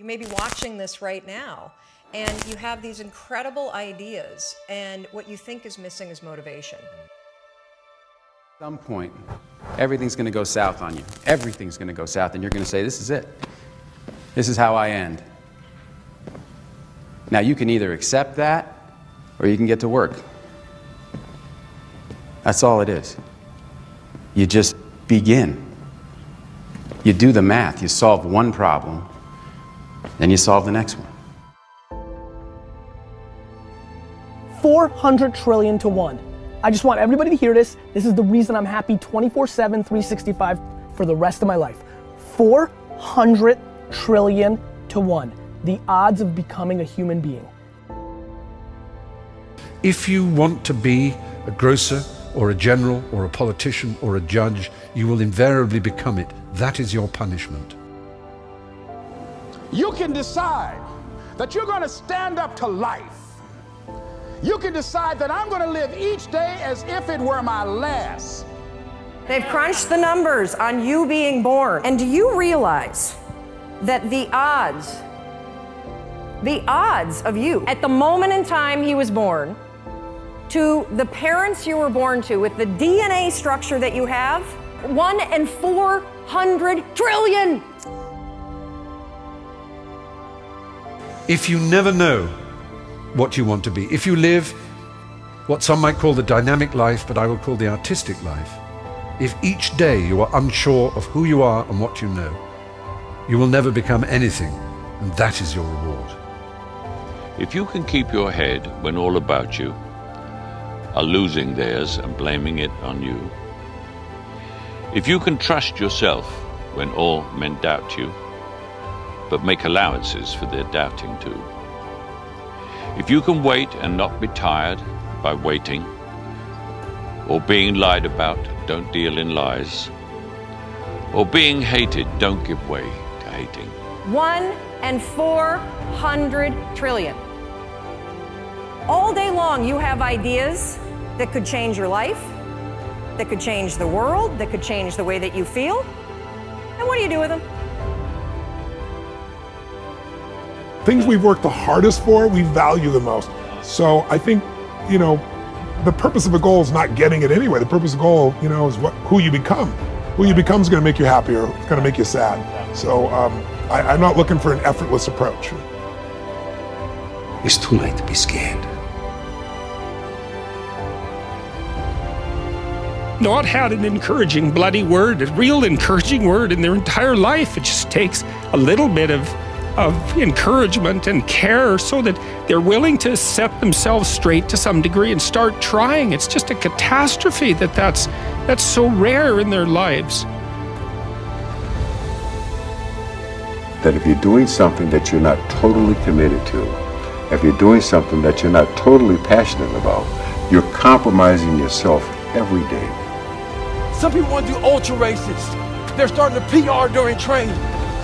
You may be watching this right now and you have these incredible ideas, and what you think is missing is motivation. At some point, everything's going to go south on you. Everything's going to go south, and you're going to say, This is it. This is how I end. Now, you can either accept that or you can get to work. That's all it is. You just begin. You do the math, you solve one problem, then you solve the next one. 400 trillion to one. I just want everybody to hear this. This is the reason I'm happy 24 7, 365 for the rest of my life. 400 trillion to one. The odds of becoming a human being. If you want to be a grocer or a general or a politician or a judge, you will invariably become it. That is your punishment. You can decide that you're going to stand up to life. You can decide that I'm going to live each day as if it were my last. They've crunched the numbers on you being born. And do you realize that the odds, the odds of you at the moment in time he was born, to the parents you were born to with the DNA structure that you have, one in 400 trillion. If you never know what you want to be, if you live what some might call the dynamic life, but I will call the artistic life, if each day you are unsure of who you are and what you know, you will never become anything, and that is your reward. If you can keep your head when all about you are losing theirs and blaming it on you, if you can trust yourself when all men doubt you, but make allowances for their doubting too, if you can wait and not be tired by waiting, or being lied about, don't deal in lies, or being hated, don't give way to hating. One and 400 trillion. All day long, you have ideas that could change your life, that could change the world, that could change the way that you feel. And what do you do with them? Things we've worked the hardest for, we value the most. So I think, you know, the purpose of a goal is not getting it anyway. The purpose of a goal, you know, is what who you become. Who you become is going to make you happier. It's going to make you sad. So um, I, I'm not looking for an effortless approach. It's too late to be scared. not had an encouraging bloody word, a real encouraging word in their entire life. It just takes a little bit of, of encouragement and care so that they're willing to set themselves straight to some degree and start trying. It's just a catastrophe that that's, that's so rare in their lives. That if you're doing something that you're not totally committed to, if you're doing something that you're not totally passionate about, you're compromising yourself every day. Some people want to do ultra races. They're starting to PR during training.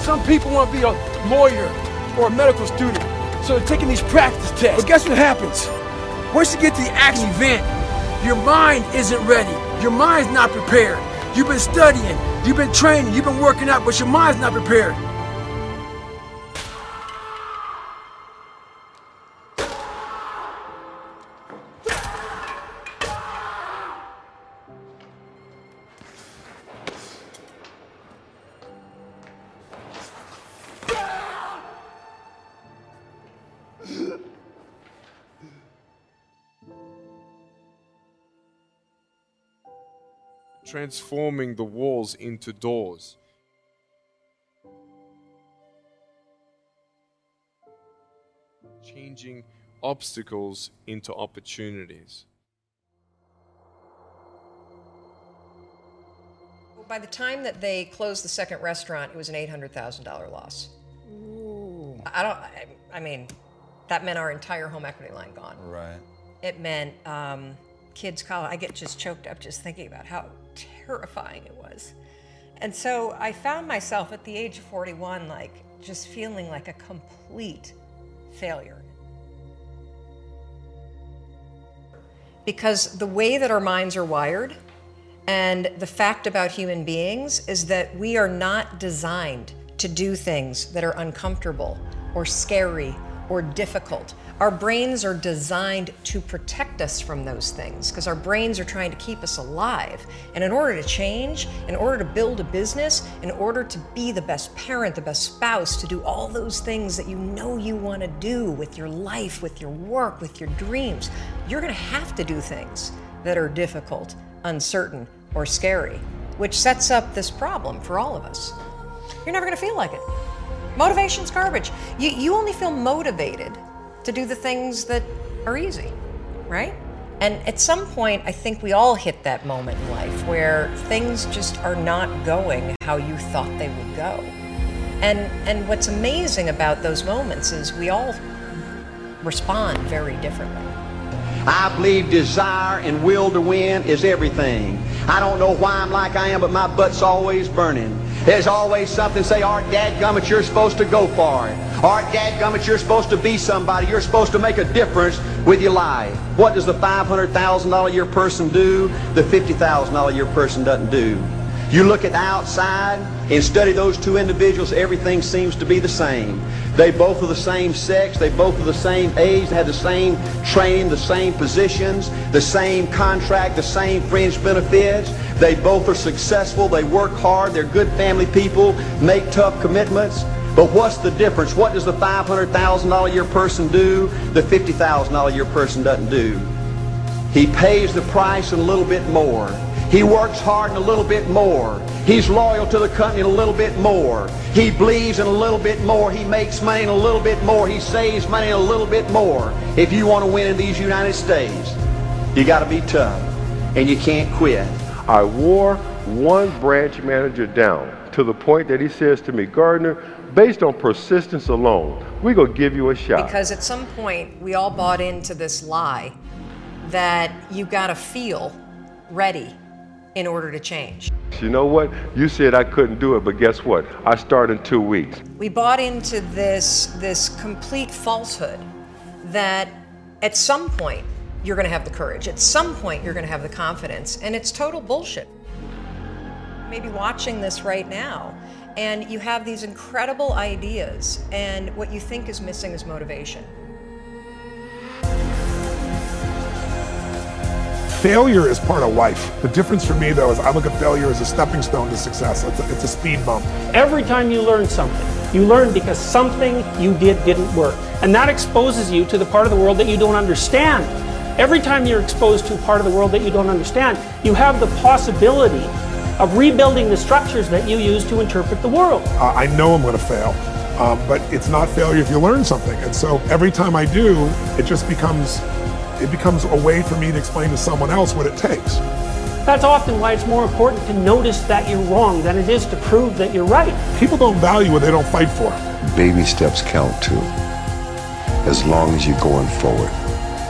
Some people want to be a lawyer or a medical student. So they're taking these practice tests. But guess what happens? Once you get to the actual event, your mind isn't ready. Your mind's not prepared. You've been studying, you've been training, you've been working out, but your mind's not prepared. Transforming the walls into doors. Changing obstacles into opportunities. By the time that they closed the second restaurant, it was an $800,000 loss. Ooh. I don't, I, I, mean, that meant our entire home equity line gone. Right. It meant um, kids' college. I get just choked up just thinking about how terrifying it was. And so I found myself at the age of 41, like just feeling like a complete failure. Because the way that our minds are wired and the fact about human beings is that we are not designed to to do things that are uncomfortable or scary or difficult. Our brains are designed to protect us from those things because our brains are trying to keep us alive. And in order to change, in order to build a business, in order to be the best parent, the best spouse, to do all those things that you know you want to do with your life, with your work, with your dreams, you're going to have to do things that are difficult, uncertain, or scary, which sets up this problem for all of us. You're never going to feel like it. Motivation's garbage. You, you only feel motivated to do the things that are easy, right? And at some point, I think we all hit that moment in life where things just are not going how you thought they would go. And, and what's amazing about those moments is we all respond very differently. I believe desire and will to win is everything. I don't know why I'm like I am, but my butt's always burning. There's always something say, Art Dadgummit, you're supposed to go for it. Art Dadgummit, you're supposed to be somebody. You're supposed to make a difference with your life. What does the $500,000 a year person do? The $50,000 a year person doesn't do. You look at the outside and study those two individuals, everything seems to be the same. They both are the same sex, they both are the same age, they have the same training, the same positions, the same contract, the same fringe benefits. They both are successful, they work hard, they're good family people, make tough commitments. But what's the difference? What does the $500,000 a year person do? The $50,000 a year person doesn't do. He pays the price and a little bit more. He works hard and a little bit more. He's loyal to the company a little bit more. He believes in a little bit more. He makes money and a little bit more. He saves money and a little bit more. If you want to win in these United States, you got to be tough and you can't quit. I wore one branch manager down to the point that he says to me, Gardner, based on persistence alone, we're going to give you a shot. Because at some point, we all bought into this lie that you got to feel ready in order to change. You know what? You said I couldn't do it, but guess what? I start in two weeks. We bought into this, this complete falsehood that at some point you're going to have the courage, at some point you're going to have the confidence, and it's total bullshit. Maybe watching this right now, and you have these incredible ideas, and what you think is missing is motivation. Failure is part of life. The difference for me, though, is I look at failure as a stepping stone to success. It's a, it's a speed bump. Every time you learn something, you learn because something you did didn't work. And that exposes you to the part of the world that you don't understand. Every time you're exposed to a part of the world that you don't understand, you have the possibility of rebuilding the structures that you use to interpret the world. Uh, I know I'm going to fail, um, but it's not failure if you learn something. And so every time I do, it just becomes it becomes a way for me to explain to someone else what it takes. That's often why it's more important to notice that you're wrong than it is to prove that you're right. People don't value what they don't fight for. Baby steps count too, as long as you're going forward.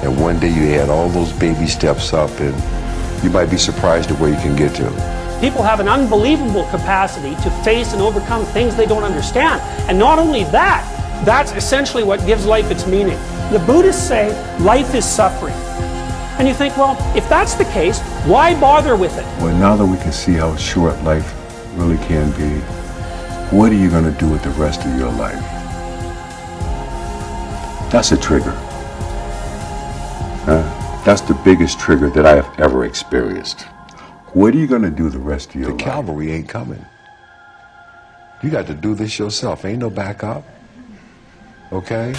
And one day you add all those baby steps up, and you might be surprised at where you can get to. People have an unbelievable capacity to face and overcome things they don't understand. And not only that, that's essentially what gives life its meaning. The Buddhists say life is suffering. And you think, well, if that's the case, why bother with it? Well, now that we can see how short life really can be, what are you going to do with the rest of your life? That's a trigger. Huh? That's the biggest trigger that I have ever experienced. What are you going to do the rest of your life? The cavalry ain't coming. You got to do this yourself. Ain't no backup. Okay?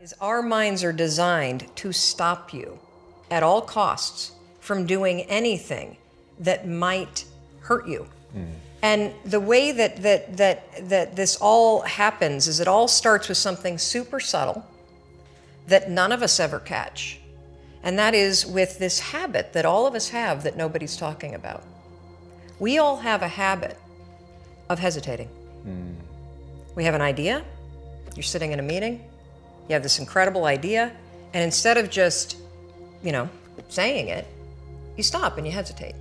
is our minds are designed to stop you at all costs from doing anything that might hurt you. And the way that, that, that, that this all happens is it all starts with something super subtle that none of us ever catch. And that is with this habit that all of us have that nobody's talking about. We all have a habit of hesitating. We have an idea, you're sitting in a meeting, you have this incredible idea, and instead of just, you know, saying it, you stop and you hesitate.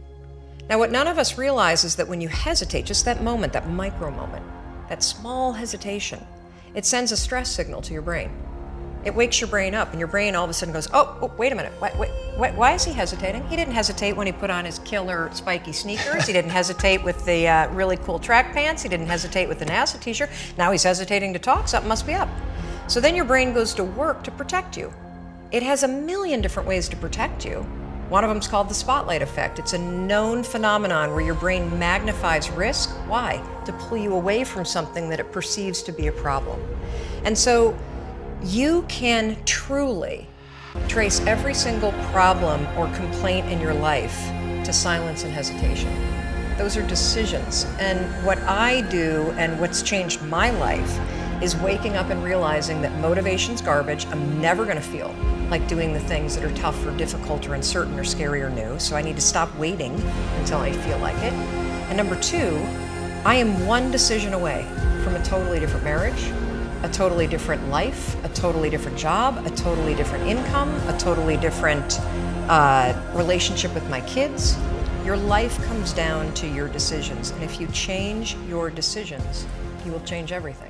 Now, what none of us realize is that when you hesitate, just that moment, that micro moment, that small hesitation, it sends a stress signal to your brain. It wakes your brain up, and your brain all of a sudden goes, Oh, oh wait a minute. Why, why, why, is he hesitating? He didn't hesitate when he put on his killer spiky sneakers. he didn't hesitate with the uh, really cool track pants. He didn't hesitate with the NASA t shirt. Now he's hesitating to talk. Something must be up. So then your brain goes to work to protect you. It has a million different ways to protect you. One of them is called the spotlight effect. It's a known phenomenon where your brain magnifies risk. Why? To pull you away from something that it perceives to be a problem. And so you can truly trace every single problem or complaint in your life to silence and hesitation. Those are decisions. And what I do and what's changed my life is waking up and realizing that motivation's garbage. I'm never going to feel like doing the things that are tough or difficult or uncertain or scary or new. So I need to stop waiting until I feel like it. And number two, I am one decision away from a totally different marriage, a totally different life, a totally different job, a totally different income, a totally different uh, relationship with my kids. Your life comes down to your decisions. And if you change your decisions, you will change everything.